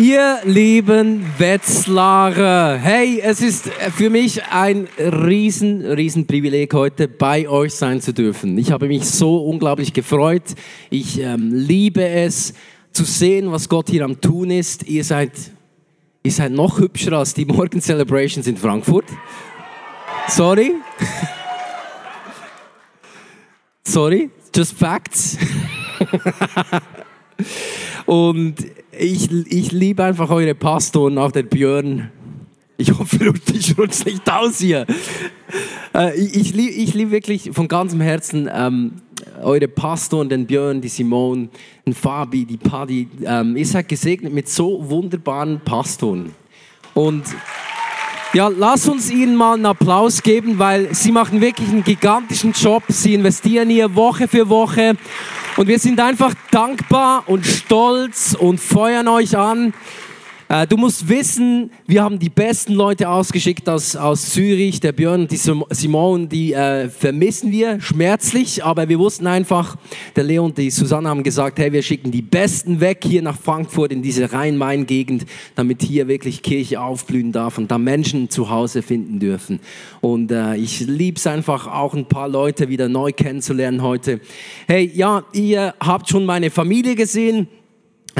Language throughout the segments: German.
Ihr lieben Wetzlarer, hey, es ist für mich ein riesen, riesen Privileg, heute bei euch sein zu dürfen. Ich habe mich so unglaublich gefreut. Ich ähm, liebe es zu sehen, was Gott hier am tun ist. Ihr seid, ihr seid noch hübscher als die Morgen Celebrations in Frankfurt. Sorry. Sorry, just facts. Und ich, ich liebe einfach eure Pastoren, auch der Björn. Ich hoffe, ich rutsche nicht aus hier. Äh, ich, ich liebe ich lieb wirklich von ganzem Herzen ähm, eure Pastoren, den Björn, die Simone, den Fabi, die Paddy. Ähm, ihr seid gesegnet mit so wunderbaren Pastoren. Und ja, lass uns ihnen mal einen Applaus geben, weil sie machen wirklich einen gigantischen Job. Sie investieren hier Woche für Woche und wir sind einfach dankbar und stolz und feuern euch an. Äh, du musst wissen, wir haben die besten Leute ausgeschickt aus, aus Zürich. Der Björn und die Simone, die äh, vermissen wir schmerzlich, aber wir wussten einfach, der Leon und die Susanne haben gesagt, hey, wir schicken die Besten weg hier nach Frankfurt in diese Rhein-Main-Gegend, damit hier wirklich Kirche aufblühen darf und da Menschen zu Hause finden dürfen. Und äh, ich liebe es einfach auch ein paar Leute wieder neu kennenzulernen heute. Hey, ja, ihr habt schon meine Familie gesehen.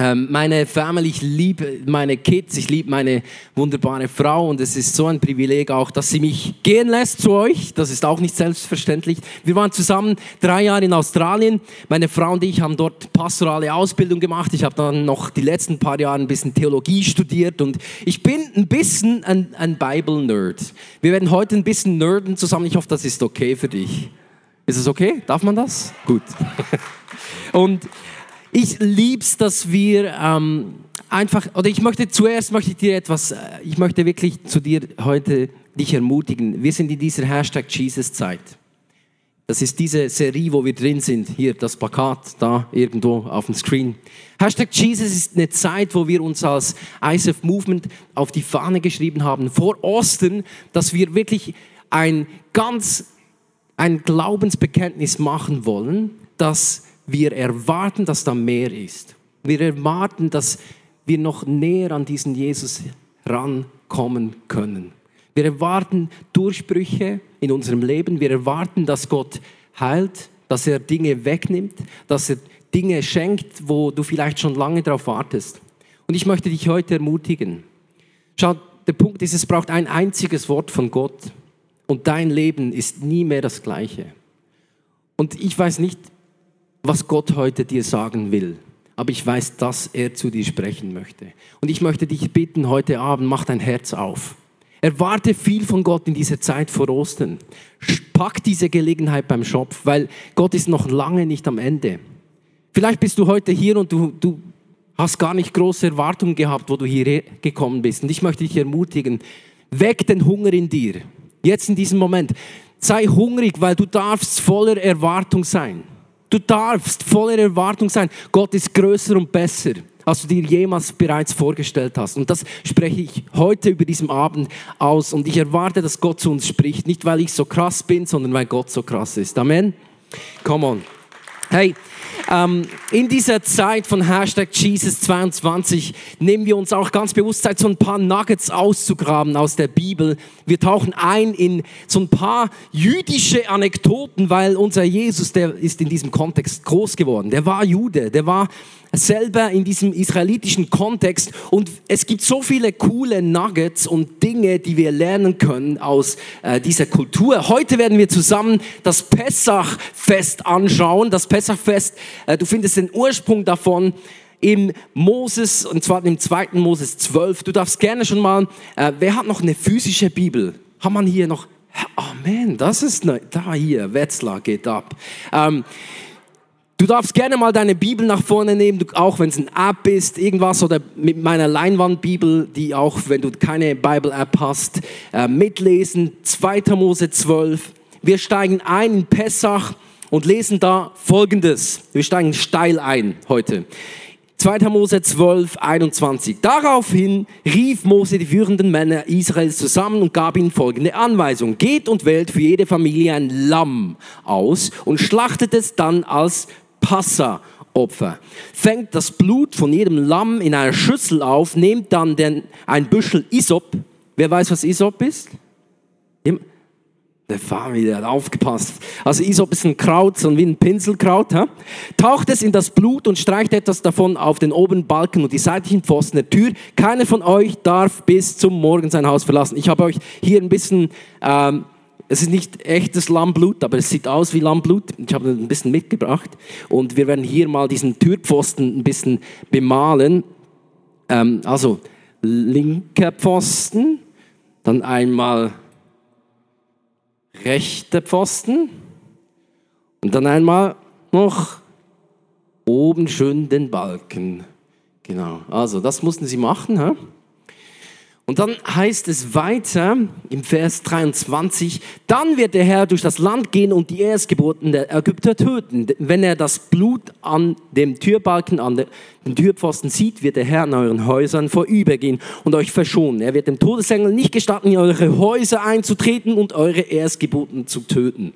Ähm, meine Family, ich liebe meine Kids, ich liebe meine wunderbare Frau und es ist so ein Privileg auch, dass sie mich gehen lässt zu euch. Das ist auch nicht selbstverständlich. Wir waren zusammen drei Jahre in Australien. Meine Frau und ich haben dort pastorale Ausbildung gemacht. Ich habe dann noch die letzten paar Jahre ein bisschen Theologie studiert und ich bin ein bisschen ein, ein Bible-Nerd. Wir werden heute ein bisschen nerden zusammen. Ich hoffe, das ist okay für dich. Ist es okay? Darf man das? Gut. und ich lieb's, dass wir ähm, einfach, oder ich möchte zuerst möchte ich dir etwas, äh, ich möchte wirklich zu dir heute dich ermutigen. Wir sind in dieser Hashtag Jesus-Zeit. Das ist diese Serie, wo wir drin sind. Hier das Plakat da irgendwo auf dem Screen. Hashtag Jesus ist eine Zeit, wo wir uns als ISF Movement auf die Fahne geschrieben haben vor Ostern, dass wir wirklich ein ganz ein Glaubensbekenntnis machen wollen, dass wir erwarten, dass da mehr ist. Wir erwarten, dass wir noch näher an diesen Jesus rankommen können. Wir erwarten Durchbrüche in unserem Leben. Wir erwarten, dass Gott heilt, dass er Dinge wegnimmt, dass er Dinge schenkt, wo du vielleicht schon lange darauf wartest. Und ich möchte dich heute ermutigen. Schau, der Punkt ist, es braucht ein einziges Wort von Gott und dein Leben ist nie mehr das gleiche. Und ich weiß nicht, was Gott heute dir sagen will. Aber ich weiß, dass er zu dir sprechen möchte. Und ich möchte dich bitten, heute Abend, mach dein Herz auf. Erwarte viel von Gott in dieser Zeit vor Ostern. Pack diese Gelegenheit beim Schopf, weil Gott ist noch lange nicht am Ende. Vielleicht bist du heute hier und du, du hast gar nicht große Erwartungen gehabt, wo du hier gekommen bist. Und ich möchte dich ermutigen, weck den Hunger in dir. Jetzt in diesem Moment. Sei hungrig, weil du darfst voller Erwartung sein. Du darfst voller Erwartung sein. Gott ist größer und besser, als du dir jemals bereits vorgestellt hast. Und das spreche ich heute über diesem Abend aus. Und ich erwarte, dass Gott zu uns spricht. Nicht, weil ich so krass bin, sondern weil Gott so krass ist. Amen. Come on. Hey, ähm, in dieser Zeit von Hashtag Jesus22 nehmen wir uns auch ganz bewusst Zeit, so ein paar Nuggets auszugraben aus der Bibel. Wir tauchen ein in so ein paar jüdische Anekdoten, weil unser Jesus, der ist in diesem Kontext groß geworden. Der war Jude, der war selber in diesem israelitischen Kontext und es gibt so viele coole Nuggets und Dinge, die wir lernen können aus äh, dieser Kultur. Heute werden wir zusammen das Pessachfest anschauen. Das Pessachfest, du findest den Ursprung davon im Moses, und zwar im zweiten Moses 12. Du darfst gerne schon mal, äh, wer hat noch eine physische Bibel? Hat man hier noch, Amen, das ist, ne, da hier, Wetzlar geht ab. Ähm, Du darfst gerne mal deine Bibel nach vorne nehmen, auch wenn es ein App ist, irgendwas oder mit meiner Leinwandbibel, die auch, wenn du keine Bible-App hast, äh, mitlesen. 2. Mose 12. Wir steigen ein in Pessach und lesen da Folgendes. Wir steigen steil ein heute. 2. Mose 12, 21. Daraufhin rief Mose die führenden Männer Israels zusammen und gab ihnen folgende Anweisung. Geht und wählt für jede Familie ein Lamm aus und schlachtet es dann als Passa Opfer. Fängt das Blut von jedem Lamm in einer Schüssel auf, nehmt dann den, ein Büschel Isop. Wer weiß, was Isop ist? Der Familie hat aufgepasst. Also ist ein Kraut, so wie ein Pinselkraut. Ha? Taucht es in das Blut und streicht etwas davon auf den oberen Balken und die seitlichen Pfosten der Tür. Keiner von euch darf bis zum Morgen sein Haus verlassen. Ich habe euch hier ein bisschen, ähm, es ist nicht echtes Lammblut, aber es sieht aus wie Lammblut. Ich habe ein bisschen mitgebracht und wir werden hier mal diesen Türpfosten ein bisschen bemalen. Ähm, also linker Pfosten, dann einmal rechter Pfosten und dann einmal noch oben schön den Balken. Genau, also das mussten sie machen. He? Und dann heißt es weiter im Vers 23, dann wird der Herr durch das Land gehen und die Erstgeburten der Ägypter töten. Wenn er das Blut an dem Türbalken, an den Türpfosten sieht, wird der Herr an euren Häusern vorübergehen und euch verschonen. Er wird dem Todesengel nicht gestatten, in eure Häuser einzutreten und eure Erstgeburten zu töten.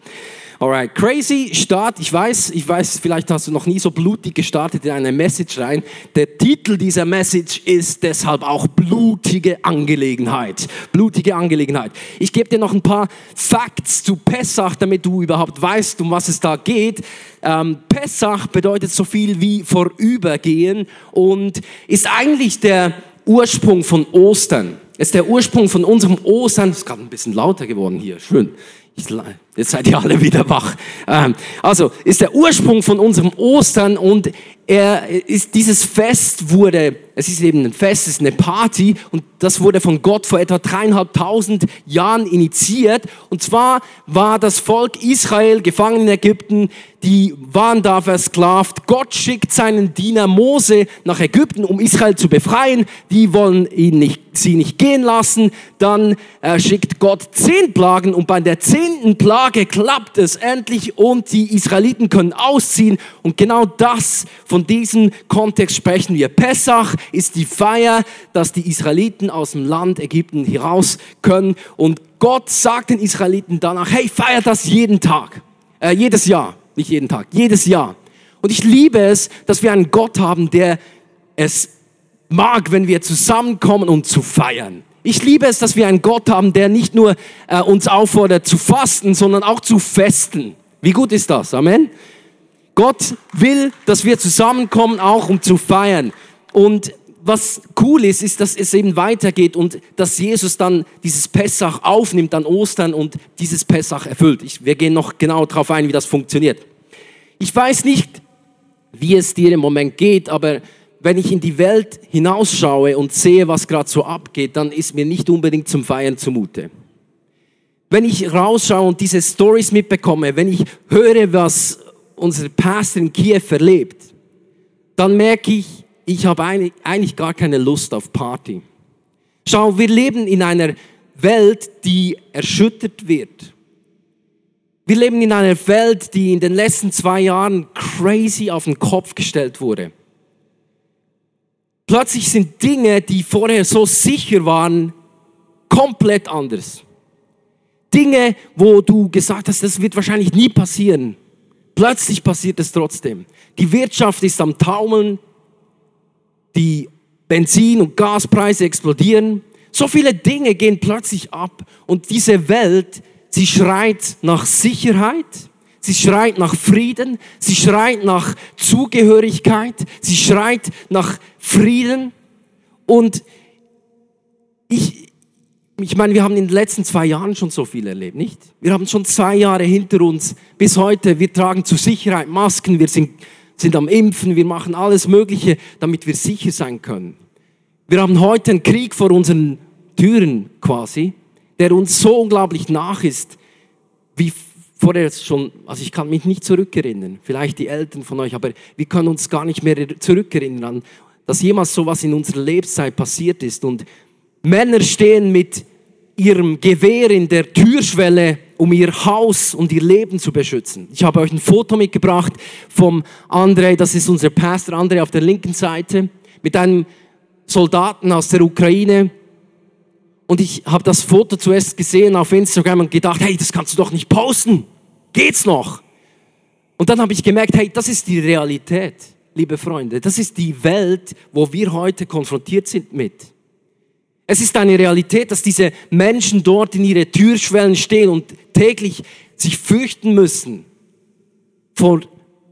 Alright, crazy Start. Ich weiß, ich weiß, vielleicht hast du noch nie so blutig gestartet in eine Message rein. Der Titel dieser Message ist deshalb auch blutige Angelegenheit. Blutige Angelegenheit. Ich gebe dir noch ein paar Facts zu Pessach, damit du überhaupt weißt, um was es da geht. Ähm, Pessach bedeutet so viel wie vorübergehen und ist eigentlich der Ursprung von Ostern. Ist der Ursprung von unserem Ostern. Ist gerade ein bisschen lauter geworden hier. Schön. Jetzt seid ihr alle wieder wach. Ähm, also ist der Ursprung von unserem Ostern und er ist dieses Fest wurde, es ist eben ein Fest, es ist eine Party und das wurde von Gott vor etwa dreieinhalbtausend Jahren initiiert. Und zwar war das Volk Israel gefangen in Ägypten, die waren da versklavt. Gott schickt seinen Diener Mose nach Ägypten, um Israel zu befreien. Die wollen ihn nicht, sie nicht gehen lassen. Dann äh, schickt Gott zehn Plagen und bei der zehnten Plage klappt es endlich und die Israeliten können ausziehen. Und genau das, von diesem Kontext sprechen wir. Pessach ist die Feier, dass die Israeliten aus dem Land Ägypten heraus können. Und Gott sagt den Israeliten danach, hey, feiert das jeden Tag, äh, jedes Jahr, nicht jeden Tag, jedes Jahr. Und ich liebe es, dass wir einen Gott haben, der es mag, wenn wir zusammenkommen, um zu feiern. Ich liebe es, dass wir einen Gott haben, der nicht nur äh, uns auffordert zu fasten, sondern auch zu festen. Wie gut ist das? Amen. Gott will, dass wir zusammenkommen, auch um zu feiern. Und was cool ist, ist, dass es eben weitergeht und dass Jesus dann dieses Pessach aufnimmt an Ostern und dieses Pessach erfüllt. Ich, wir gehen noch genau darauf ein, wie das funktioniert. Ich weiß nicht, wie es dir im Moment geht, aber wenn ich in die Welt hinausschaue und sehe, was gerade so abgeht, dann ist mir nicht unbedingt zum Feiern zumute. Wenn ich rausschaue und diese Stories mitbekomme, wenn ich höre, was unser Pastor in Kiew erlebt, dann merke ich, ich habe eigentlich gar keine Lust auf Party. Schau, wir leben in einer Welt, die erschüttert wird. Wir leben in einer Welt, die in den letzten zwei Jahren crazy auf den Kopf gestellt wurde. Plötzlich sind Dinge, die vorher so sicher waren, komplett anders. Dinge, wo du gesagt hast, das wird wahrscheinlich nie passieren. Plötzlich passiert es trotzdem. Die Wirtschaft ist am Taumeln, die Benzin- und Gaspreise explodieren. So viele Dinge gehen plötzlich ab und diese Welt, sie schreit nach Sicherheit, sie schreit nach Frieden, sie schreit nach Zugehörigkeit, sie schreit nach Frieden und ich, ich meine, wir haben in den letzten zwei Jahren schon so viel erlebt, nicht? Wir haben schon zwei Jahre hinter uns. Bis heute, wir tragen zur Sicherheit Masken, wir sind, sind am Impfen, wir machen alles Mögliche, damit wir sicher sein können. Wir haben heute einen Krieg vor unseren Türen quasi, der uns so unglaublich nach ist, wie vorher schon, also ich kann mich nicht zurückerinnern, vielleicht die Eltern von euch, aber wir können uns gar nicht mehr zurückerinnern, dass jemals sowas in unserer Lebenszeit passiert ist. Und Männer stehen mit ihrem Gewehr in der Türschwelle, um ihr Haus und ihr Leben zu beschützen. Ich habe euch ein Foto mitgebracht vom André, das ist unser Pastor André auf der linken Seite, mit einem Soldaten aus der Ukraine. Und ich habe das Foto zuerst gesehen auf Instagram und gedacht, hey, das kannst du doch nicht posten. Geht's noch? Und dann habe ich gemerkt, hey, das ist die Realität. liebe Freunde. Das ist die Welt, wo wir heute konfrontiert sind mit. Es ist eine Realität, dass diese Menschen dort in ihre Türschwellen stehen und täglich sich fürchten müssen vor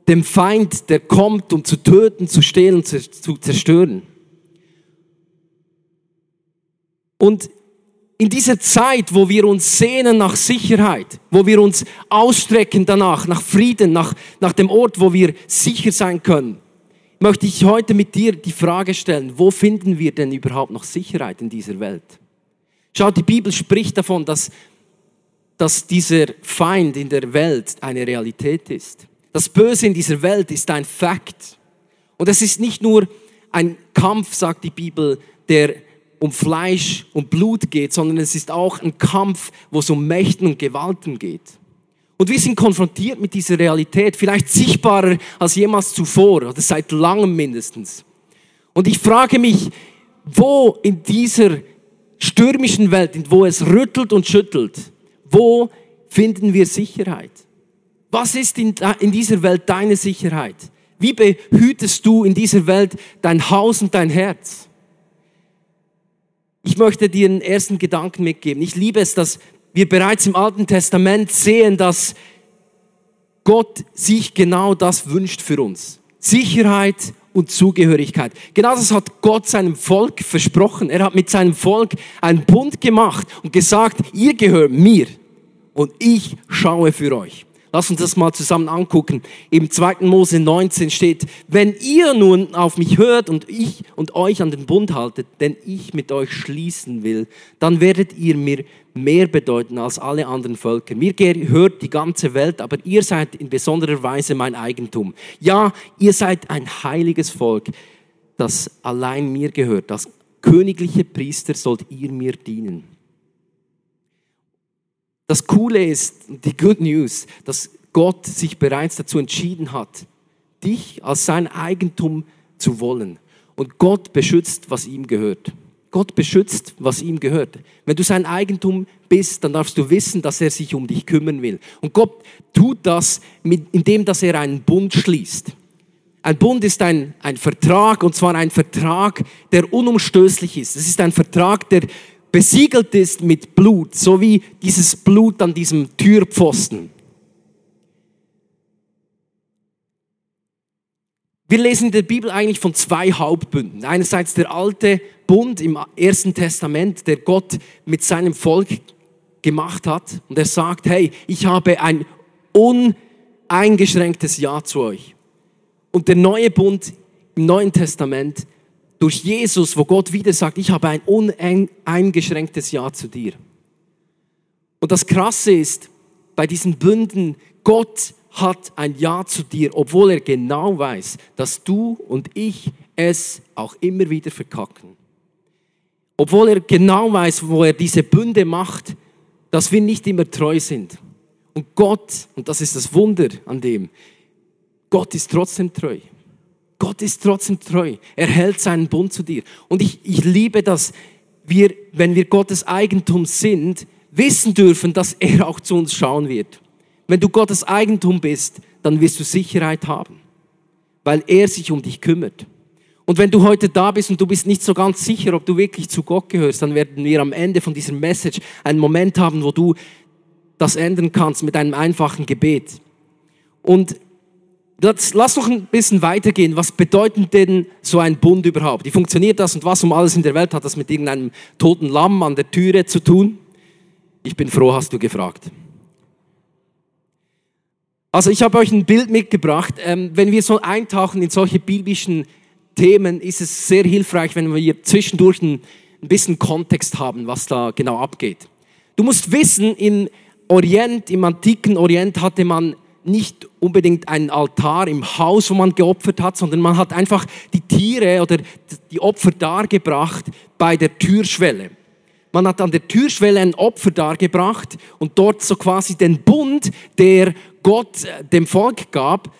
dem Feind, der kommt, um zu töten, zu stehlen, zu zerstören. Und in dieser Zeit, wo wir uns sehnen nach Sicherheit, wo wir uns ausstrecken danach, nach Frieden, nach, nach dem Ort, wo wir sicher sein können, möchte ich heute mit dir die Frage stellen, wo finden wir denn überhaupt noch Sicherheit in dieser Welt? Schau, die Bibel spricht davon, dass, dass dieser Feind in der Welt eine Realität ist. Das Böse in dieser Welt ist ein Fakt. Und es ist nicht nur ein Kampf, sagt die Bibel, der um Fleisch und Blut geht, sondern es ist auch ein Kampf, wo es um Mächten und Gewalten geht. Und wir sind konfrontiert mit dieser Realität, vielleicht sichtbarer als jemals zuvor oder seit langem mindestens. Und ich frage mich, wo in dieser stürmischen Welt, wo es rüttelt und schüttelt, wo finden wir Sicherheit? Was ist in, in dieser Welt deine Sicherheit? Wie behütest du in dieser Welt dein Haus und dein Herz? Ich möchte dir einen ersten Gedanken mitgeben. Ich liebe es, dass wir bereits im Alten Testament sehen, dass Gott sich genau das wünscht für uns. Sicherheit und Zugehörigkeit. Genau das hat Gott seinem Volk versprochen. Er hat mit seinem Volk einen Bund gemacht und gesagt, ihr gehört mir und ich schaue für euch. Lass uns das mal zusammen angucken. Im 2. Mose 19 steht, wenn ihr nun auf mich hört und ich und euch an den Bund haltet, den ich mit euch schließen will, dann werdet ihr mir mehr bedeuten als alle anderen Völker. Mir gehört die ganze Welt, aber ihr seid in besonderer Weise mein Eigentum. Ja, ihr seid ein heiliges Volk, das allein mir gehört. Als königliche Priester sollt ihr mir dienen. Das Coole ist, die Good News, dass Gott sich bereits dazu entschieden hat, dich als sein Eigentum zu wollen. Und Gott beschützt, was ihm gehört. Gott beschützt, was ihm gehört. Wenn du sein Eigentum bist, dann darfst du wissen, dass er sich um dich kümmern will. Und Gott tut das, mit, indem dass er einen Bund schließt. Ein Bund ist ein, ein Vertrag, und zwar ein Vertrag, der unumstößlich ist. Es ist ein Vertrag, der besiegelt ist mit Blut, so wie dieses Blut an diesem Türpfosten. Wir lesen in der Bibel eigentlich von zwei Hauptbünden. Einerseits der alte Bund im Ersten Testament, der Gott mit seinem Volk gemacht hat. Und er sagt, hey, ich habe ein uneingeschränktes Ja zu euch. Und der neue Bund im Neuen Testament, durch Jesus, wo Gott wieder sagt, ich habe ein uneingeschränktes Ja zu dir. Und das Krasse ist, bei diesen Bünden, Gott hat ein Ja zu dir, obwohl er genau weiß, dass du und ich es auch immer wieder verkacken. Obwohl er genau weiß, wo er diese Bünde macht, dass wir nicht immer treu sind. Und Gott, und das ist das Wunder an dem, Gott ist trotzdem treu. Gott ist trotzdem treu. Er hält seinen Bund zu dir. Und ich, ich liebe, dass wir, wenn wir Gottes Eigentum sind, wissen dürfen, dass er auch zu uns schauen wird. Wenn du Gottes Eigentum bist, dann wirst du Sicherheit haben, weil er sich um dich kümmert. Und wenn du heute da bist und du bist nicht so ganz sicher, ob du wirklich zu Gott gehörst, dann werden wir am Ende von diesem Message einen Moment haben, wo du das ändern kannst mit einem einfachen Gebet. Und das, lass noch ein bisschen weitergehen. Was bedeutet denn so ein Bund überhaupt? Wie funktioniert das und was um alles in der Welt hat das mit irgendeinem toten Lamm an der Türe zu tun? Ich bin froh, hast du gefragt. Also ich habe euch ein Bild mitgebracht. Ähm, wenn wir so eintauchen in solche biblischen Themen, ist es sehr hilfreich, wenn wir zwischendurch ein bisschen Kontext haben, was da genau abgeht. Du musst wissen, im Orient, im antiken Orient hatte man nicht unbedingt einen Altar im Haus, wo man geopfert hat, sondern man hat einfach die Tiere oder die Opfer dargebracht bei der Türschwelle. Man hat an der Türschwelle ein Opfer dargebracht und dort so quasi den Bund, der Gott äh, dem Volk gab,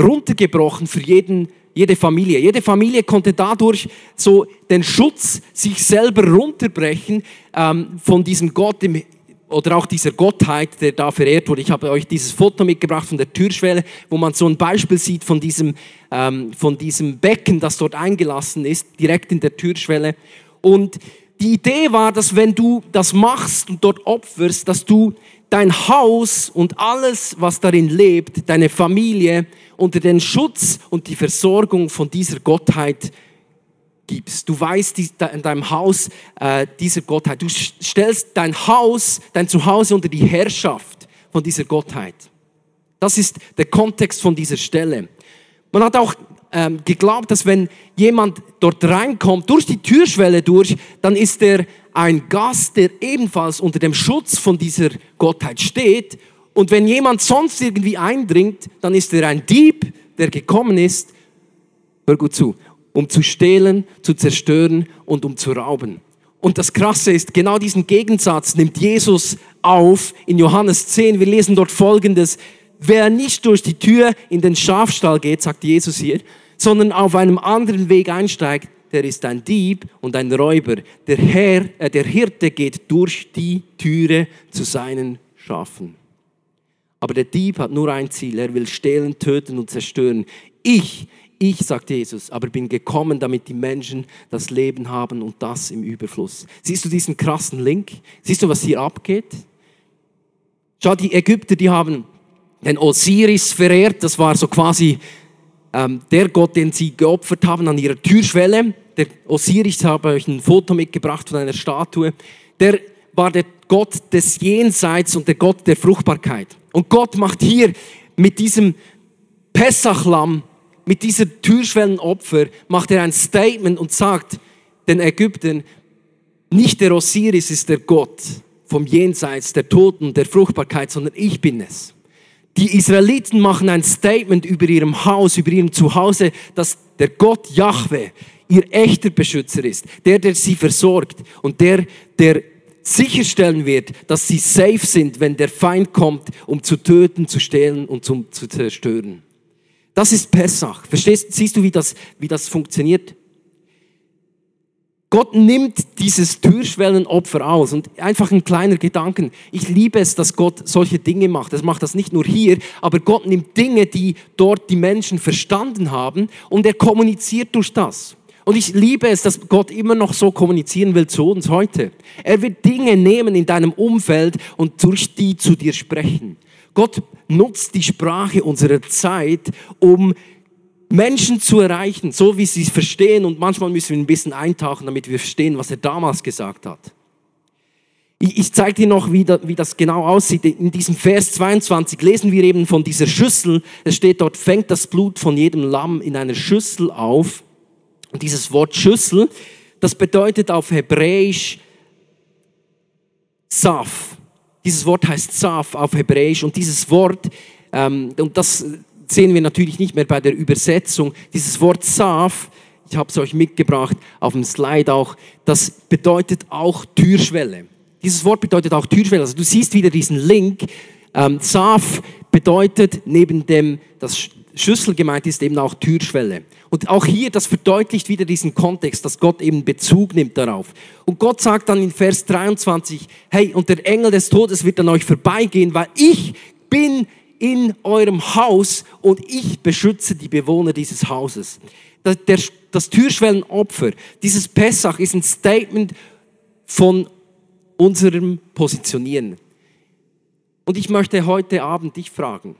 runtergebrochen für jeden, jede Familie. Jede Familie konnte dadurch so den Schutz sich selber runterbrechen ähm, von diesem Gott im oder auch dieser Gottheit, der da verehrt wurde. Ich habe euch dieses Foto mitgebracht von der Türschwelle, wo man so ein Beispiel sieht von diesem, ähm, von diesem Becken, das dort eingelassen ist, direkt in der Türschwelle. Und die Idee war, dass wenn du das machst und dort opferst, dass du dein Haus und alles, was darin lebt, deine Familie unter den Schutz und die Versorgung von dieser Gottheit gibst. Du weißt in deinem Haus äh, dieser Gottheit. Du stellst dein Haus, dein Zuhause unter die Herrschaft von dieser Gottheit. Das ist der Kontext von dieser Stelle. Man hat auch ähm, geglaubt, dass wenn jemand dort reinkommt, durch die Türschwelle durch, dann ist er ein Gast, der ebenfalls unter dem Schutz von dieser Gottheit steht. Und wenn jemand sonst irgendwie eindringt, dann ist er ein Dieb, der gekommen ist, hör gut zu, um zu stehlen, zu zerstören und um zu rauben. Und das Krasse ist, genau diesen Gegensatz nimmt Jesus auf in Johannes 10. Wir lesen dort Folgendes. Wer nicht durch die Tür in den Schafstall geht, sagt Jesus hier, sondern auf einem anderen Weg einsteigt, der ist ein Dieb und ein Räuber. Der Herr, äh, der Hirte geht durch die Türe zu seinen Schafen. Aber der Dieb hat nur ein Ziel, er will stehlen, töten und zerstören. Ich ich, sagt Jesus, aber bin gekommen, damit die Menschen das Leben haben und das im Überfluss. Siehst du diesen krassen Link? Siehst du, was hier abgeht? Schau, die Ägypter, die haben den Osiris verehrt. Das war so quasi ähm, der Gott, den sie geopfert haben an ihrer Türschwelle. Der Osiris, ich habe euch ein Foto mitgebracht von einer Statue. Der war der Gott des Jenseits und der Gott der Fruchtbarkeit. Und Gott macht hier mit diesem Pessachlamm mit dieser Türschwellenopfer macht er ein Statement und sagt den Ägyptern, nicht der Osiris ist der Gott vom Jenseits, der Toten, der Fruchtbarkeit, sondern ich bin es. Die Israeliten machen ein Statement über ihrem Haus, über ihrem Zuhause, dass der Gott Jahwe ihr echter Beschützer ist, der, der sie versorgt und der, der sicherstellen wird, dass sie safe sind, wenn der Feind kommt, um zu töten, zu stehlen und zu zerstören. Das ist Pessach. Verstehst, siehst du, wie das, wie das funktioniert? Gott nimmt dieses Türschwellenopfer aus und einfach ein kleiner Gedanken. Ich liebe es, dass Gott solche Dinge macht. Er macht das nicht nur hier, aber Gott nimmt Dinge, die dort die Menschen verstanden haben und er kommuniziert durch das. Und ich liebe es, dass Gott immer noch so kommunizieren will zu uns heute. Er wird Dinge nehmen in deinem Umfeld und durch die zu dir sprechen. Gott nutzt die Sprache unserer Zeit, um Menschen zu erreichen, so wie sie es verstehen. Und manchmal müssen wir ein bisschen eintauchen, damit wir verstehen, was er damals gesagt hat. Ich, zeige dir noch, wie das genau aussieht. In diesem Vers 22 lesen wir eben von dieser Schüssel. Es steht dort, fängt das Blut von jedem Lamm in einer Schüssel auf. Und dieses Wort Schüssel, das bedeutet auf Hebräisch Saf. Dieses Wort heißt Saf auf Hebräisch und dieses Wort, ähm, und das sehen wir natürlich nicht mehr bei der Übersetzung, dieses Wort Saf, ich habe es euch mitgebracht auf dem Slide auch, das bedeutet auch Türschwelle. Dieses Wort bedeutet auch Türschwelle. Also du siehst wieder diesen Link. Ähm, Saf bedeutet neben dem, das Schüssel gemeint ist eben auch Türschwelle. Und auch hier, das verdeutlicht wieder diesen Kontext, dass Gott eben Bezug nimmt darauf. Und Gott sagt dann in Vers 23, hey, und der Engel des Todes wird an euch vorbeigehen, weil ich bin in eurem Haus und ich beschütze die Bewohner dieses Hauses. Das, der, das Türschwellenopfer, dieses Pessach ist ein Statement von unserem Positionieren. Und ich möchte heute Abend dich fragen,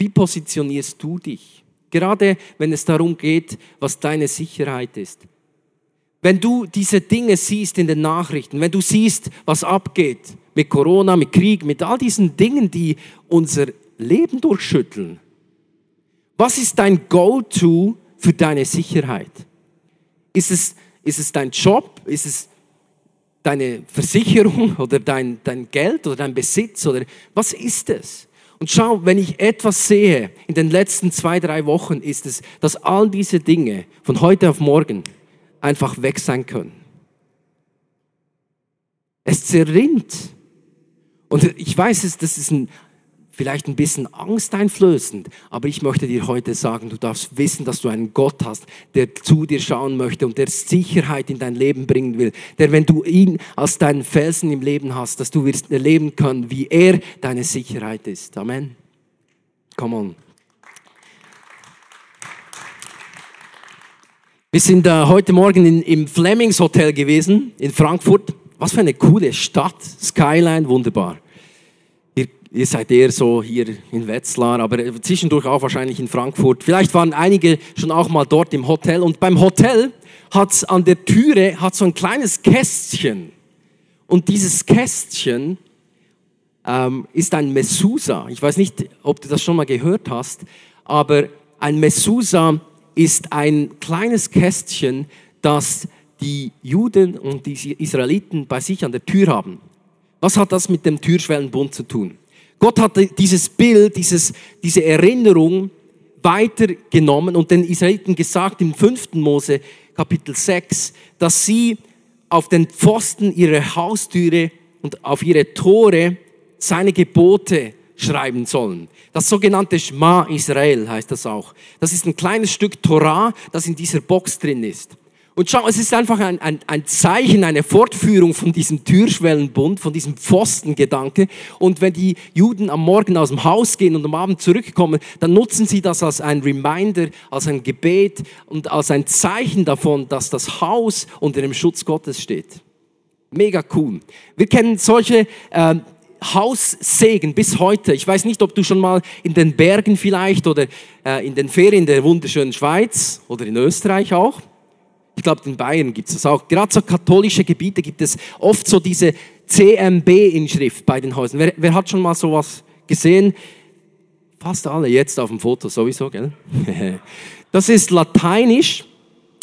wie positionierst du dich? Gerade wenn es darum geht, was deine Sicherheit ist. Wenn du diese Dinge siehst in den Nachrichten, wenn du siehst, was abgeht mit Corona, mit Krieg, mit all diesen Dingen, die unser Leben durchschütteln, was ist dein Go-to für deine Sicherheit? Ist es, ist es dein Job? Ist es deine Versicherung oder dein, dein Geld oder dein Besitz? Oder was ist es? Und schau, wenn ich etwas sehe in den letzten zwei, drei Wochen, ist es, dass all diese Dinge von heute auf morgen einfach weg sein können. Es zerrinnt. Und ich weiß, das ist ein, vielleicht ein bisschen angsteinflößend, aber ich möchte dir heute sagen, du darfst wissen, dass du einen Gott hast, der zu dir schauen möchte und der Sicherheit in dein Leben bringen will. Der, wenn du ihn als deinen Felsen im Leben hast, dass du wirst erleben können, wie er deine Sicherheit ist. Amen. Come on. Wir sind äh, heute Morgen in, im Flemings Hotel gewesen in Frankfurt. Was für eine coole Stadt, Skyline, wunderbar. Ihr, seid eher so hier in Wetzlar, aber zwischendurch auch wahrscheinlich in Frankfurt. Vielleicht waren einige schon auch mal dort im Hotel. Und beim Hotel hat an der Türe hat so ein kleines Kästchen. Und dieses Kästchen ähm, ist ein Messusa. Ich weiß nicht, ob du das schon mal gehört hast, aber ein Messusa ist ein kleines Kästchen, das die Juden und die Israeliten bei sich an der Tür haben. Was hat das mit dem Türschwellenbund zu tun? Gott hat dieses Bild, dieses, diese Erinnerung weitergenommen und den Israeliten gesagt im 5. Mose Kapitel 6, dass sie auf den Pfosten ihrer Haustüre und auf ihre Tore seine Gebote schreiben sollen. Das sogenannte Shema Israel heißt das auch. Das ist ein kleines Stück Torah, das in dieser Box drin ist. Und schau, es ist einfach ein, ein, ein Zeichen, eine Fortführung von diesem Türschwellenbund, von diesem Pfostengedanke. Und wenn die Juden am Morgen aus dem Haus gehen und am Abend zurückkommen, dann nutzen sie das als ein Reminder, als ein Gebet und als ein Zeichen davon, dass das Haus unter dem Schutz Gottes steht. Mega cool. Wir kennen solche äh, Haussegen bis heute. Ich weiß nicht, ob du schon mal in den Bergen vielleicht oder äh, in den Ferien der wunderschönen Schweiz oder in Österreich auch. Ich glaube, in Bayern gibt es das auch. Gerade so katholische Gebiete gibt es oft so diese CMB-Inschrift bei den Häusern. Wer, wer hat schon mal sowas gesehen? Fast alle jetzt auf dem Foto sowieso, gell? Das ist lateinisch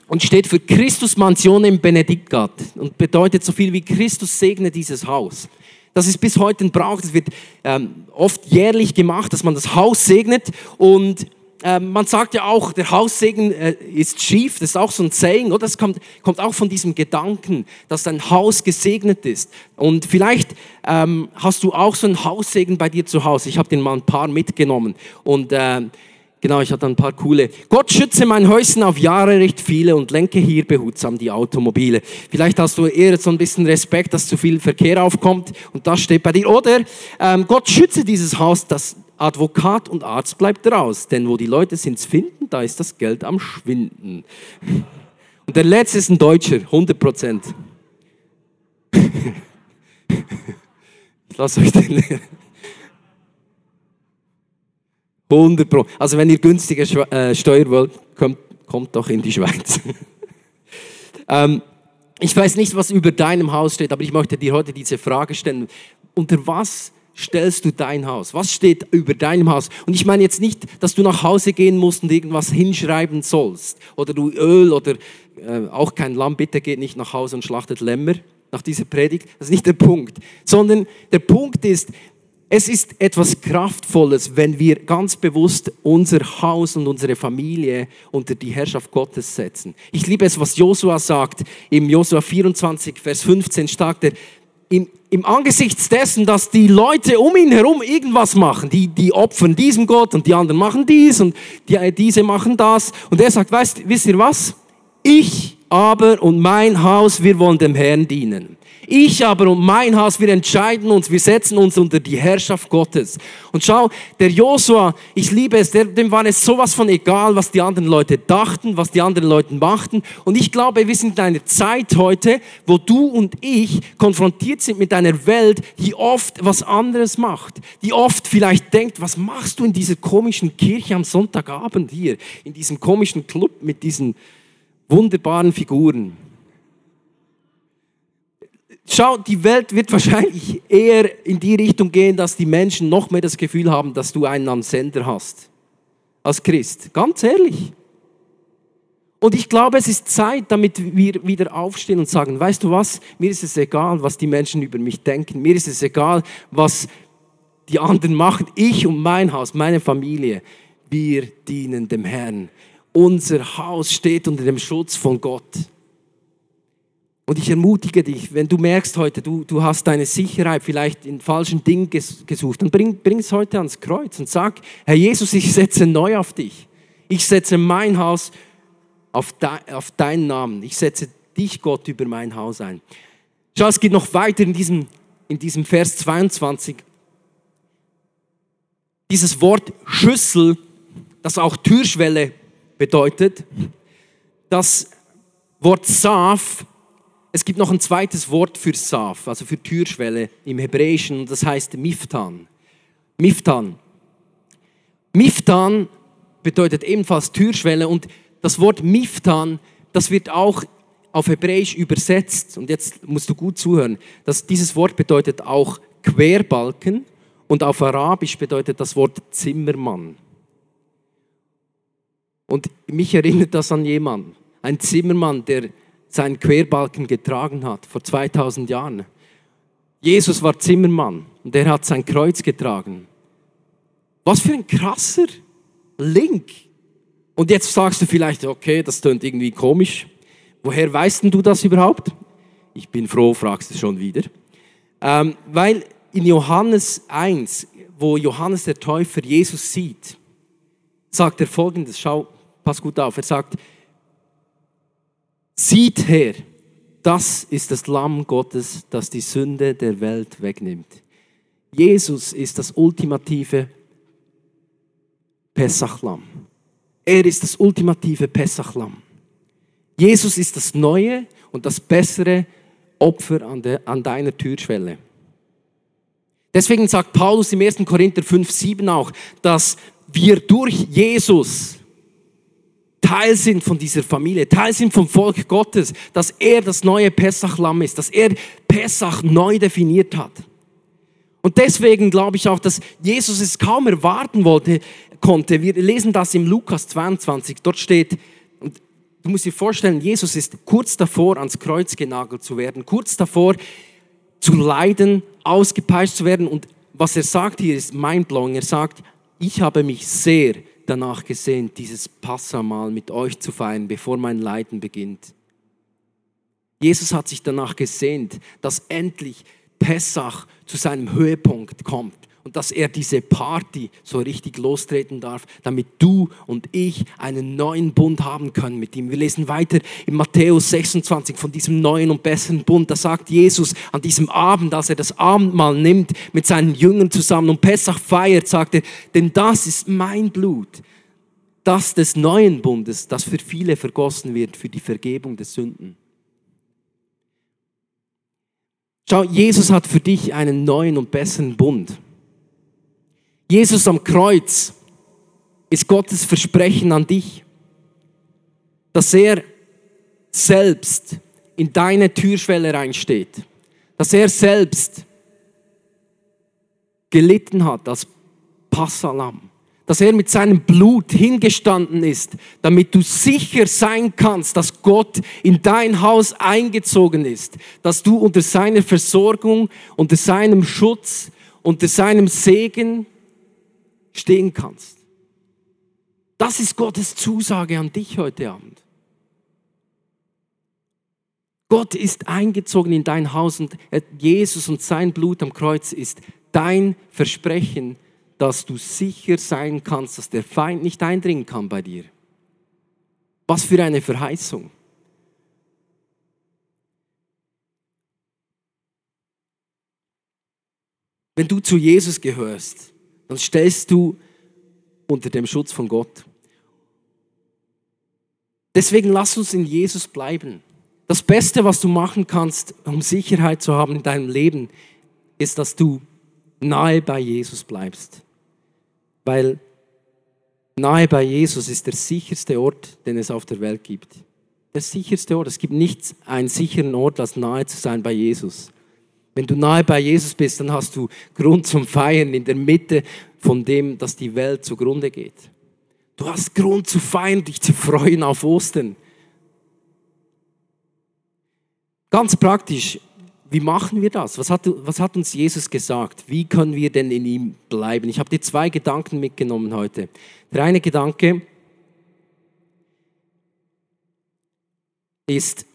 und steht für Christus Mansionem Benedicat und bedeutet so viel wie Christus segne dieses Haus. Das ist bis heute ein Brauch, das wird ähm, oft jährlich gemacht, dass man das Haus segnet und man sagt ja auch, der Haussegen äh, ist schief, das ist auch so ein Saying, oder? Das kommt, kommt auch von diesem Gedanken, dass dein Haus gesegnet ist. Und vielleicht ähm, hast du auch so einen Haussegen bei dir zu Hause. Ich habe den mal ein paar mitgenommen und äh, Genau, ich hatte ein paar coole. Gott schütze mein Häuschen auf Jahre recht viele und lenke hier behutsam die Automobile. Vielleicht hast du eher so ein bisschen Respekt, dass zu viel Verkehr aufkommt und das steht bei dir. Oder ähm, Gott schütze dieses Haus, das Advokat und Arzt bleibt raus, denn wo die Leute sind's finden, da ist das Geld am Schwinden. Und der letzte ist ein Deutscher, 100 Prozent. Ich lasse euch den 100 Pro. Also wenn ihr günstige äh, Steuer wollt, kommt, kommt doch in die Schweiz. ähm, ich weiß nicht, was über deinem Haus steht, aber ich möchte dir heute diese Frage stellen. Unter was stellst du dein Haus? Was steht über deinem Haus? Und ich meine jetzt nicht, dass du nach Hause gehen musst und irgendwas hinschreiben sollst. Oder du Öl oder äh, auch kein Lamm, bitte geht nicht nach Hause und schlachtet Lämmer nach dieser Predigt. Das ist nicht der Punkt. Sondern der Punkt ist, es ist etwas Kraftvolles, wenn wir ganz bewusst unser Haus und unsere Familie unter die Herrschaft Gottes setzen. Ich liebe es, was Josua sagt. Im Josua 24, Vers 15 sagt er, im, im Angesicht dessen, dass die Leute um ihn herum irgendwas machen, die, die opfern diesem Gott und die anderen machen dies und die, diese machen das. Und er sagt, weißt, wisst ihr was? Ich aber und mein Haus, wir wollen dem Herrn dienen. Ich aber und mein Haus, wir entscheiden uns, wir setzen uns unter die Herrschaft Gottes. Und schau, der Josua, ich liebe es, dem war es sowas von egal, was die anderen Leute dachten, was die anderen Leute machten. Und ich glaube, wir sind in einer Zeit heute, wo du und ich konfrontiert sind mit einer Welt, die oft was anderes macht. Die oft vielleicht denkt, was machst du in dieser komischen Kirche am Sonntagabend hier, in diesem komischen Club mit diesen wunderbaren Figuren. Schau, die Welt wird wahrscheinlich eher in die Richtung gehen, dass die Menschen noch mehr das Gefühl haben, dass du einen am Sender hast. Als Christ. Ganz ehrlich. Und ich glaube, es ist Zeit, damit wir wieder aufstehen und sagen, weißt du was, mir ist es egal, was die Menschen über mich denken. Mir ist es egal, was die anderen machen. Ich und mein Haus, meine Familie, wir dienen dem Herrn. Unser Haus steht unter dem Schutz von Gott. Und ich ermutige dich, wenn du merkst heute, du, du hast deine Sicherheit vielleicht in falschen Dingen gesucht, dann bring, bring es heute ans Kreuz und sag, Herr Jesus, ich setze neu auf dich. Ich setze mein Haus auf, de, auf deinen Namen. Ich setze dich, Gott, über mein Haus ein. Schau, es geht noch weiter in diesem, in diesem Vers 22. Dieses Wort Schüssel, das auch Türschwelle bedeutet, das Wort Saf es gibt noch ein zweites Wort für Saf, also für Türschwelle im Hebräischen, das heißt Miftan. Miftan. Miftan bedeutet ebenfalls Türschwelle und das Wort Miftan, das wird auch auf Hebräisch übersetzt. Und jetzt musst du gut zuhören. dass dieses Wort bedeutet auch Querbalken und auf Arabisch bedeutet das Wort Zimmermann. Und mich erinnert das an jemanden, ein Zimmermann, der seinen Querbalken getragen hat, vor 2000 Jahren. Jesus war Zimmermann und er hat sein Kreuz getragen. Was für ein krasser Link. Und jetzt sagst du vielleicht, okay, das tönt irgendwie komisch. Woher weißt denn du das überhaupt? Ich bin froh, fragst du schon wieder. Ähm, weil in Johannes 1, wo Johannes der Täufer Jesus sieht, sagt er folgendes, schau, pass gut auf, er sagt, Sieht her, das ist das Lamm Gottes, das die Sünde der Welt wegnimmt. Jesus ist das ultimative Pessachlamm. Er ist das ultimative Pessachlamm. Jesus ist das neue und das bessere Opfer an, de, an deiner Türschwelle. Deswegen sagt Paulus im 1. Korinther 5, 7 auch, dass wir durch Jesus Teil sind von dieser Familie, Teil sind vom Volk Gottes, dass er das neue Pessach-Lamm ist, dass er Pessach neu definiert hat. Und deswegen glaube ich auch, dass Jesus es kaum erwarten wollte, konnte. Wir lesen das im Lukas 22. Dort steht, und du musst dir vorstellen, Jesus ist kurz davor, ans Kreuz genagelt zu werden, kurz davor, zu leiden, ausgepeitscht zu werden. Und was er sagt hier ist mindblowing. Er sagt, ich habe mich sehr danach gesehnt, dieses Passamal mit euch zu feiern, bevor mein Leiden beginnt. Jesus hat sich danach gesehnt, dass endlich Pessach zu seinem Höhepunkt kommt und dass er diese Party so richtig lostreten darf, damit du und ich einen neuen Bund haben können mit ihm. Wir lesen weiter in Matthäus 26 von diesem neuen und besseren Bund. Da sagt Jesus an diesem Abend, als er das Abendmahl nimmt mit seinen Jüngern zusammen und Pessach feiert, sagt er, denn das ist mein Blut, das des neuen Bundes, das für viele vergossen wird für die Vergebung der Sünden. Schau, Jesus hat für dich einen neuen und besseren Bund. Jesus am Kreuz ist Gottes Versprechen an dich, dass er selbst in deine Türschwelle reinsteht, dass er selbst gelitten hat als Passalam, dass er mit seinem Blut hingestanden ist, damit du sicher sein kannst, dass Gott in dein Haus eingezogen ist, dass du unter seiner Versorgung, unter seinem Schutz, unter seinem Segen stehen kannst. Das ist Gottes Zusage an dich heute Abend. Gott ist eingezogen in dein Haus und Jesus und sein Blut am Kreuz ist dein Versprechen, dass du sicher sein kannst, dass der Feind nicht eindringen kann bei dir. Was für eine Verheißung. Wenn du zu Jesus gehörst, dann stellst du unter dem Schutz von Gott. Deswegen lass uns in Jesus bleiben. Das Beste, was du machen kannst, um Sicherheit zu haben in deinem Leben, ist, dass du nahe bei Jesus bleibst. Weil nahe bei Jesus ist der sicherste Ort, den es auf der Welt gibt. Der sicherste Ort. Es gibt nichts einen sicheren Ort, als nahe zu sein bei Jesus. Wenn du nahe bei Jesus bist, dann hast du Grund zum Feiern in der Mitte von dem, dass die Welt zugrunde geht. Du hast Grund zu feiern, dich zu freuen auf Ostern. Ganz praktisch, wie machen wir das? Was hat, was hat uns Jesus gesagt? Wie können wir denn in ihm bleiben? Ich habe dir zwei Gedanken mitgenommen heute. Der eine Gedanke ist,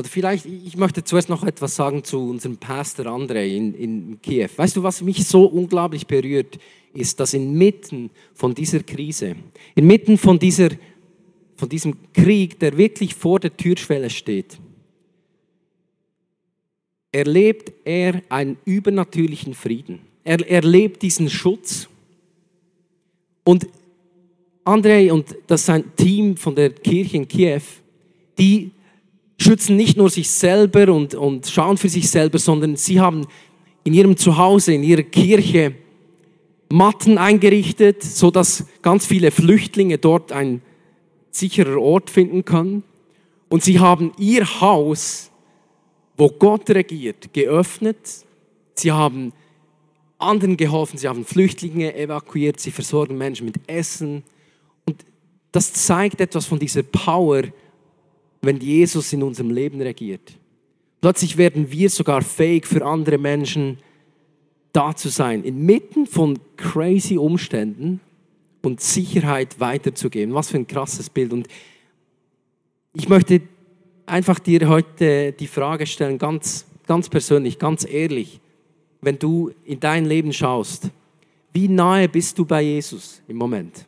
oder vielleicht, ich möchte zuerst noch etwas sagen zu unserem Pastor Andrei in, in Kiew. Weißt du, was mich so unglaublich berührt, ist, dass inmitten von dieser Krise, inmitten von, dieser, von diesem Krieg, der wirklich vor der Türschwelle steht, erlebt er einen übernatürlichen Frieden. Er erlebt diesen Schutz. Und Andrei und das sein Team von der Kirche in Kiew, die schützen nicht nur sich selber und, und schauen für sich selber, sondern sie haben in ihrem Zuhause, in ihrer Kirche Matten eingerichtet, so dass ganz viele Flüchtlinge dort ein sicherer Ort finden können. Und sie haben ihr Haus, wo Gott regiert, geöffnet. Sie haben anderen geholfen, sie haben Flüchtlinge evakuiert, sie versorgen Menschen mit Essen. Und das zeigt etwas von dieser Power, wenn Jesus in unserem Leben regiert. Plötzlich werden wir sogar fähig für andere Menschen da zu sein, inmitten von crazy Umständen und Sicherheit weiterzugeben. Was für ein krasses Bild. Und ich möchte einfach dir heute die Frage stellen, ganz, ganz persönlich, ganz ehrlich, wenn du in dein Leben schaust, wie nahe bist du bei Jesus im Moment?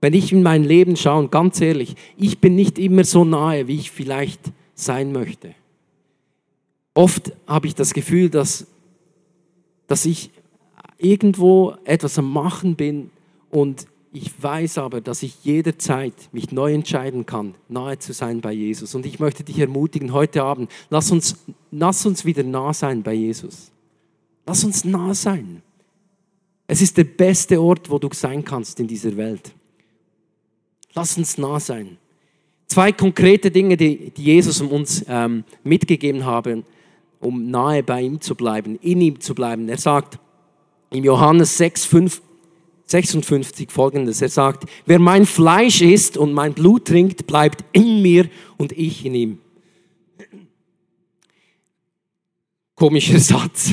Wenn ich in mein Leben schaue, und ganz ehrlich, ich bin nicht immer so nahe, wie ich vielleicht sein möchte. Oft habe ich das Gefühl, dass dass ich irgendwo etwas am Machen bin und ich weiß aber, dass ich jederzeit mich neu entscheiden kann, nahe zu sein bei Jesus. Und ich möchte dich ermutigen, heute Abend, lass uns, lass uns wieder nah sein bei Jesus. Lass uns nah sein. Es ist der beste Ort, wo du sein kannst in dieser Welt. Lass uns nah sein. Zwei konkrete Dinge, die, die Jesus uns ähm, mitgegeben haben, um nahe bei ihm zu bleiben, in ihm zu bleiben. Er sagt im Johannes 6, 5, 56 folgendes. Er sagt, wer mein Fleisch isst und mein Blut trinkt, bleibt in mir und ich in ihm. Komischer Satz.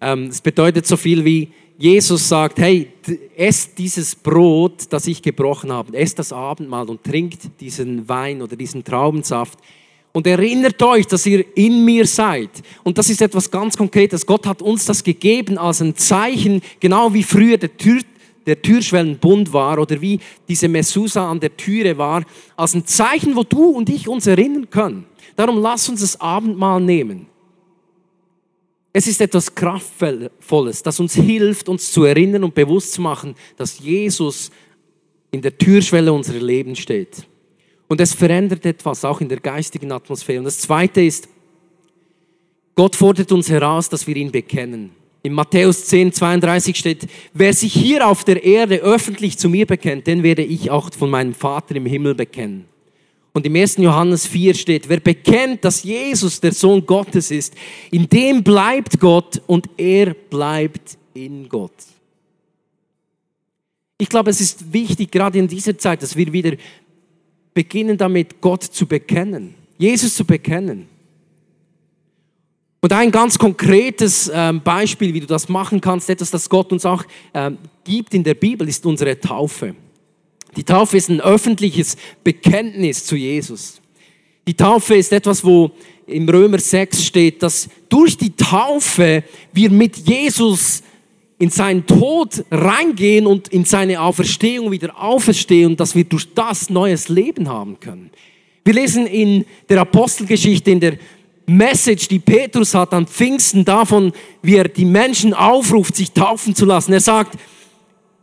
Ähm, es bedeutet so viel wie, Jesus sagt, hey, esst dieses Brot, das ich gebrochen habe, esst das Abendmahl und trinkt diesen Wein oder diesen Traubensaft und erinnert euch, dass ihr in mir seid. Und das ist etwas ganz Konkretes. Gott hat uns das gegeben als ein Zeichen, genau wie früher der, Tür, der Türschwellenbund war oder wie diese Mesusa an der Türe war, als ein Zeichen, wo du und ich uns erinnern können. Darum lass uns das Abendmahl nehmen. Es ist etwas Kraftvolles, das uns hilft, uns zu erinnern und bewusst zu machen, dass Jesus in der Türschwelle unserer Leben steht. Und es verändert etwas, auch in der geistigen Atmosphäre. Und das Zweite ist, Gott fordert uns heraus, dass wir ihn bekennen. In Matthäus 10, 32 steht, wer sich hier auf der Erde öffentlich zu mir bekennt, den werde ich auch von meinem Vater im Himmel bekennen. Und im 1. Johannes 4 steht, wer bekennt, dass Jesus der Sohn Gottes ist, in dem bleibt Gott und er bleibt in Gott. Ich glaube, es ist wichtig, gerade in dieser Zeit, dass wir wieder beginnen damit, Gott zu bekennen, Jesus zu bekennen. Und ein ganz konkretes ähm, Beispiel, wie du das machen kannst, etwas, das Gott uns auch ähm, gibt in der Bibel, ist unsere Taufe. Die Taufe ist ein öffentliches Bekenntnis zu Jesus. Die Taufe ist etwas, wo im Römer 6 steht, dass durch die Taufe wir mit Jesus in seinen Tod reingehen und in seine Auferstehung wieder auferstehen, dass wir durch das neues Leben haben können. Wir lesen in der Apostelgeschichte, in der Message, die Petrus hat an Pfingsten davon, wie er die Menschen aufruft, sich taufen zu lassen. Er sagt,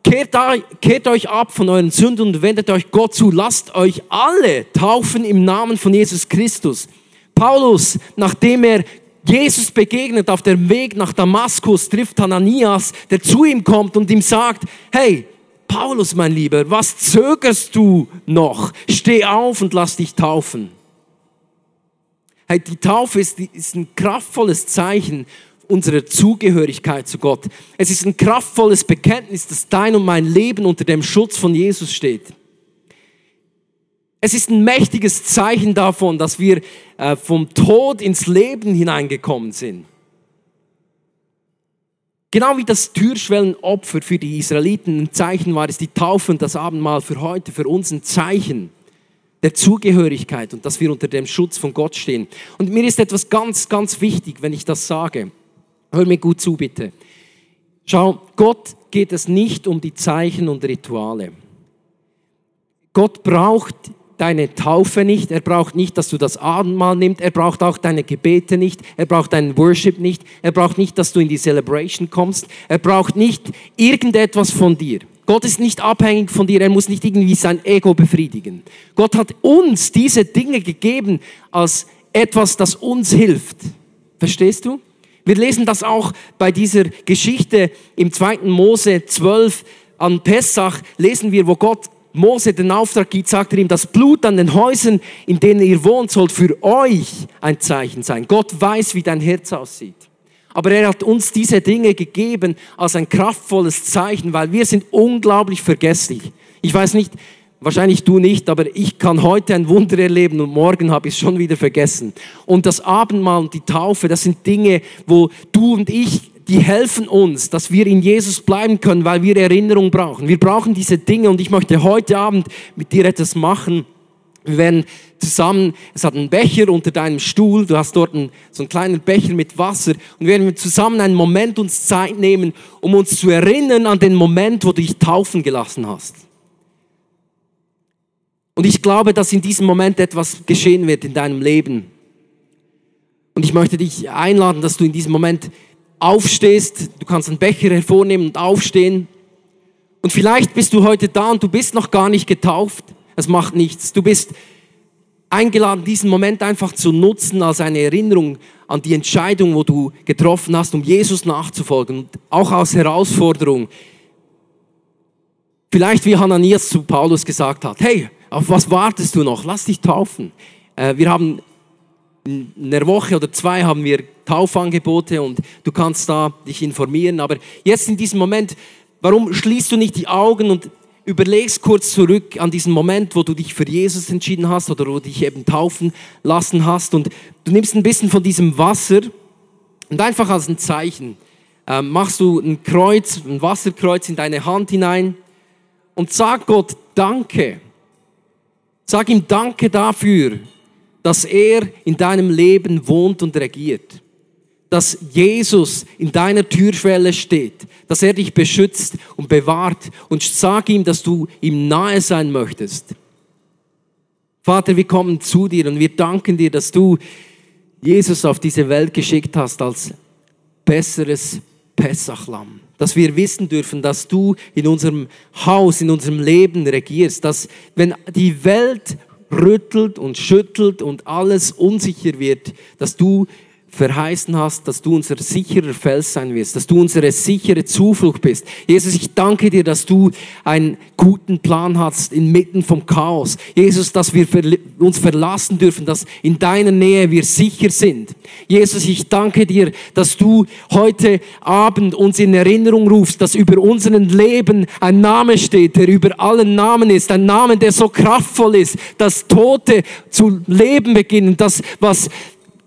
kehrt, kehrt euch ab von euren Sünden und wendet euch Gott zu. Lasst euch alle taufen im Namen von Jesus Christus. Paulus, nachdem er Jesus begegnet auf dem Weg nach Damaskus, trifft Hananias, der zu ihm kommt und ihm sagt, hey, Paulus, mein Lieber, was zögerst du noch? Steh auf und lass dich taufen. Hey, die Taufe ist, ist ein kraftvolles Zeichen unserer Zugehörigkeit zu Gott. Es ist ein kraftvolles Bekenntnis, dass dein und mein Leben unter dem Schutz von Jesus steht. Es ist ein mächtiges Zeichen davon, dass wir äh, vom Tod ins Leben hineingekommen sind. Genau wie das Türschwellenopfer für die Israeliten ein Zeichen war, ist die Taufe und das Abendmahl für heute für uns ein Zeichen, der Zugehörigkeit und dass wir unter dem Schutz von Gott stehen. Und mir ist etwas ganz, ganz wichtig, wenn ich das sage. Hör mir gut zu, bitte. Schau, Gott geht es nicht um die Zeichen und Rituale. Gott braucht deine Taufe nicht, er braucht nicht, dass du das Abendmahl nimmst, er braucht auch deine Gebete nicht, er braucht deinen Worship nicht, er braucht nicht, dass du in die Celebration kommst, er braucht nicht irgendetwas von dir. Gott ist nicht abhängig von dir, er muss nicht irgendwie sein Ego befriedigen. Gott hat uns diese Dinge gegeben als etwas, das uns hilft. Verstehst du? Wir lesen das auch bei dieser Geschichte im 2. Mose 12 an Pessach, lesen wir, wo Gott Mose den Auftrag gibt, sagt er ihm, das Blut an den Häusern, in denen ihr wohnt, soll für euch ein Zeichen sein. Gott weiß, wie dein Herz aussieht. Aber er hat uns diese Dinge gegeben als ein kraftvolles Zeichen, weil wir sind unglaublich vergesslich. Ich weiß nicht, wahrscheinlich du nicht, aber ich kann heute ein Wunder erleben und morgen habe ich es schon wieder vergessen. Und das Abendmahl und die Taufe, das sind Dinge, wo du und ich die helfen uns, dass wir in Jesus bleiben können, weil wir Erinnerung brauchen. Wir brauchen diese Dinge und ich möchte heute Abend mit dir etwas machen. Wir werden zusammen, es hat einen Becher unter deinem Stuhl, du hast dort einen, so einen kleinen Becher mit Wasser und wir werden zusammen einen Moment uns Zeit nehmen, um uns zu erinnern an den Moment, wo du dich taufen gelassen hast. Und ich glaube, dass in diesem Moment etwas geschehen wird in deinem Leben. Und ich möchte dich einladen, dass du in diesem Moment aufstehst, du kannst einen Becher hervornehmen und aufstehen. Und vielleicht bist du heute da und du bist noch gar nicht getauft. Es macht nichts. Du bist eingeladen, diesen Moment einfach zu nutzen als eine Erinnerung an die Entscheidung, wo du getroffen hast, um Jesus nachzufolgen. Und auch als Herausforderung. Vielleicht wie Hananias zu Paulus gesagt hat, hey, auf was wartest du noch? Lass dich taufen. Äh, wir haben in einer Woche oder zwei haben wir Taufangebote und du kannst da dich informieren. Aber jetzt in diesem Moment, warum schließt du nicht die Augen und überlegst kurz zurück an diesen Moment, wo du dich für Jesus entschieden hast oder wo du dich eben taufen lassen hast und du nimmst ein bisschen von diesem Wasser und einfach als ein Zeichen äh, machst du ein Kreuz, ein Wasserkreuz in deine Hand hinein und sag Gott Danke. Sag ihm Danke dafür, dass er in deinem Leben wohnt und regiert. Dass Jesus in deiner Türschwelle steht, dass er dich beschützt und bewahrt und sag ihm, dass du ihm nahe sein möchtest. Vater, wir kommen zu dir und wir danken dir, dass du Jesus auf diese Welt geschickt hast als besseres Pessachlamm. Dass wir wissen dürfen, dass du in unserem Haus, in unserem Leben regierst. Dass wenn die Welt rüttelt und schüttelt und alles unsicher wird, dass du verheißen hast, dass du unser sicherer Fels sein wirst, dass du unsere sichere Zuflucht bist. Jesus, ich danke dir, dass du einen guten Plan hast inmitten vom Chaos. Jesus, dass wir uns verlassen dürfen, dass in deiner Nähe wir sicher sind. Jesus, ich danke dir, dass du heute Abend uns in Erinnerung rufst, dass über unseren Leben ein Name steht, der über allen Namen ist, ein Name, der so kraftvoll ist, dass Tote zu leben beginnen, dass was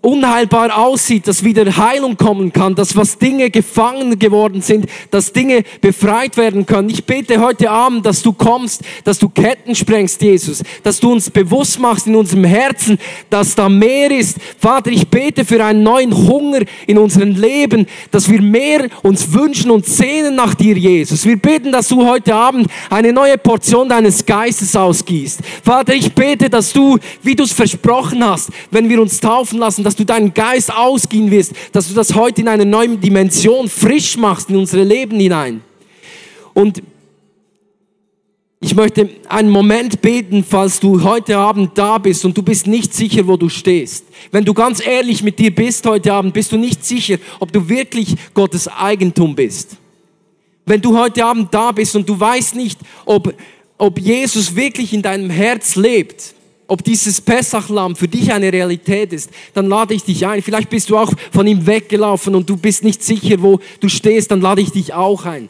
unheilbar aussieht, dass wieder Heilung kommen kann, dass was Dinge gefangen geworden sind, dass Dinge befreit werden können. Ich bete heute Abend, dass du kommst, dass du Ketten sprengst, Jesus, dass du uns bewusst machst in unserem Herzen, dass da mehr ist. Vater, ich bete für einen neuen Hunger in unserem Leben, dass wir mehr uns wünschen und sehnen nach dir, Jesus. Wir beten, dass du heute Abend eine neue Portion deines Geistes ausgießt. Vater, ich bete, dass du, wie du es versprochen hast, wenn wir uns taufen lassen, dass du deinen Geist ausgehen wirst, dass du das heute in eine neue Dimension frisch machst in unsere Leben hinein. Und ich möchte einen Moment beten, falls du heute Abend da bist und du bist nicht sicher, wo du stehst. Wenn du ganz ehrlich mit dir bist heute Abend, bist du nicht sicher, ob du wirklich Gottes Eigentum bist. Wenn du heute Abend da bist und du weißt nicht, ob, ob Jesus wirklich in deinem Herz lebt, ob dieses Pessachlamm für dich eine Realität ist, dann lade ich dich ein. Vielleicht bist du auch von ihm weggelaufen und du bist nicht sicher, wo du stehst, dann lade ich dich auch ein.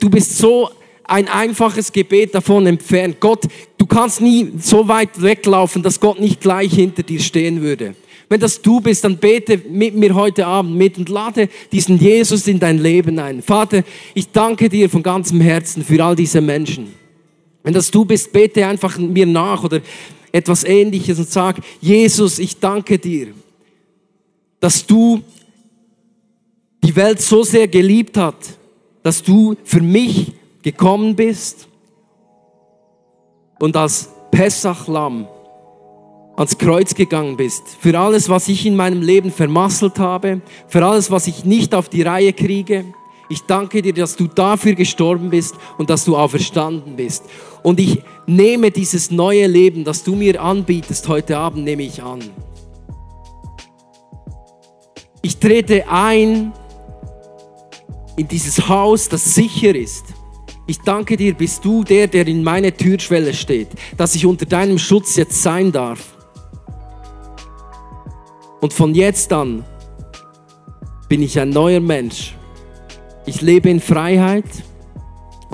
Du bist so ein einfaches Gebet davon entfernt. Gott, du kannst nie so weit weglaufen, dass Gott nicht gleich hinter dir stehen würde. Wenn das du bist, dann bete mit mir heute Abend mit und lade diesen Jesus in dein Leben ein. Vater, ich danke dir von ganzem Herzen für all diese Menschen. Wenn das du bist, bete einfach mir nach oder etwas Ähnliches und sag, Jesus, ich danke dir, dass du die Welt so sehr geliebt hat, dass du für mich gekommen bist und als Pessachlamm ans Kreuz gegangen bist, für alles, was ich in meinem Leben vermasselt habe, für alles, was ich nicht auf die Reihe kriege. Ich danke dir, dass du dafür gestorben bist und dass du auferstanden bist. Und ich nehme dieses neue Leben, das du mir anbietest heute Abend, nehme ich an. Ich trete ein in dieses Haus, das sicher ist. Ich danke dir, bist du der, der in meine Türschwelle steht, dass ich unter deinem Schutz jetzt sein darf. Und von jetzt an bin ich ein neuer Mensch. Ich lebe in Freiheit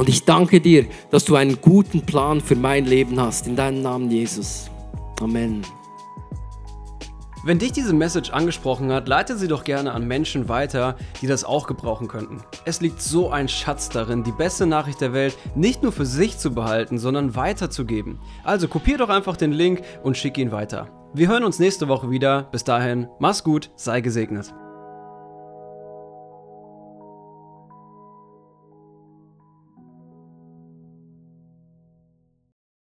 und ich danke dir, dass du einen guten Plan für mein Leben hast. In deinem Namen, Jesus. Amen. Wenn dich diese Message angesprochen hat, leite sie doch gerne an Menschen weiter, die das auch gebrauchen könnten. Es liegt so ein Schatz darin, die beste Nachricht der Welt nicht nur für sich zu behalten, sondern weiterzugeben. Also kopier doch einfach den Link und schick ihn weiter. Wir hören uns nächste Woche wieder. Bis dahin, mach's gut, sei gesegnet.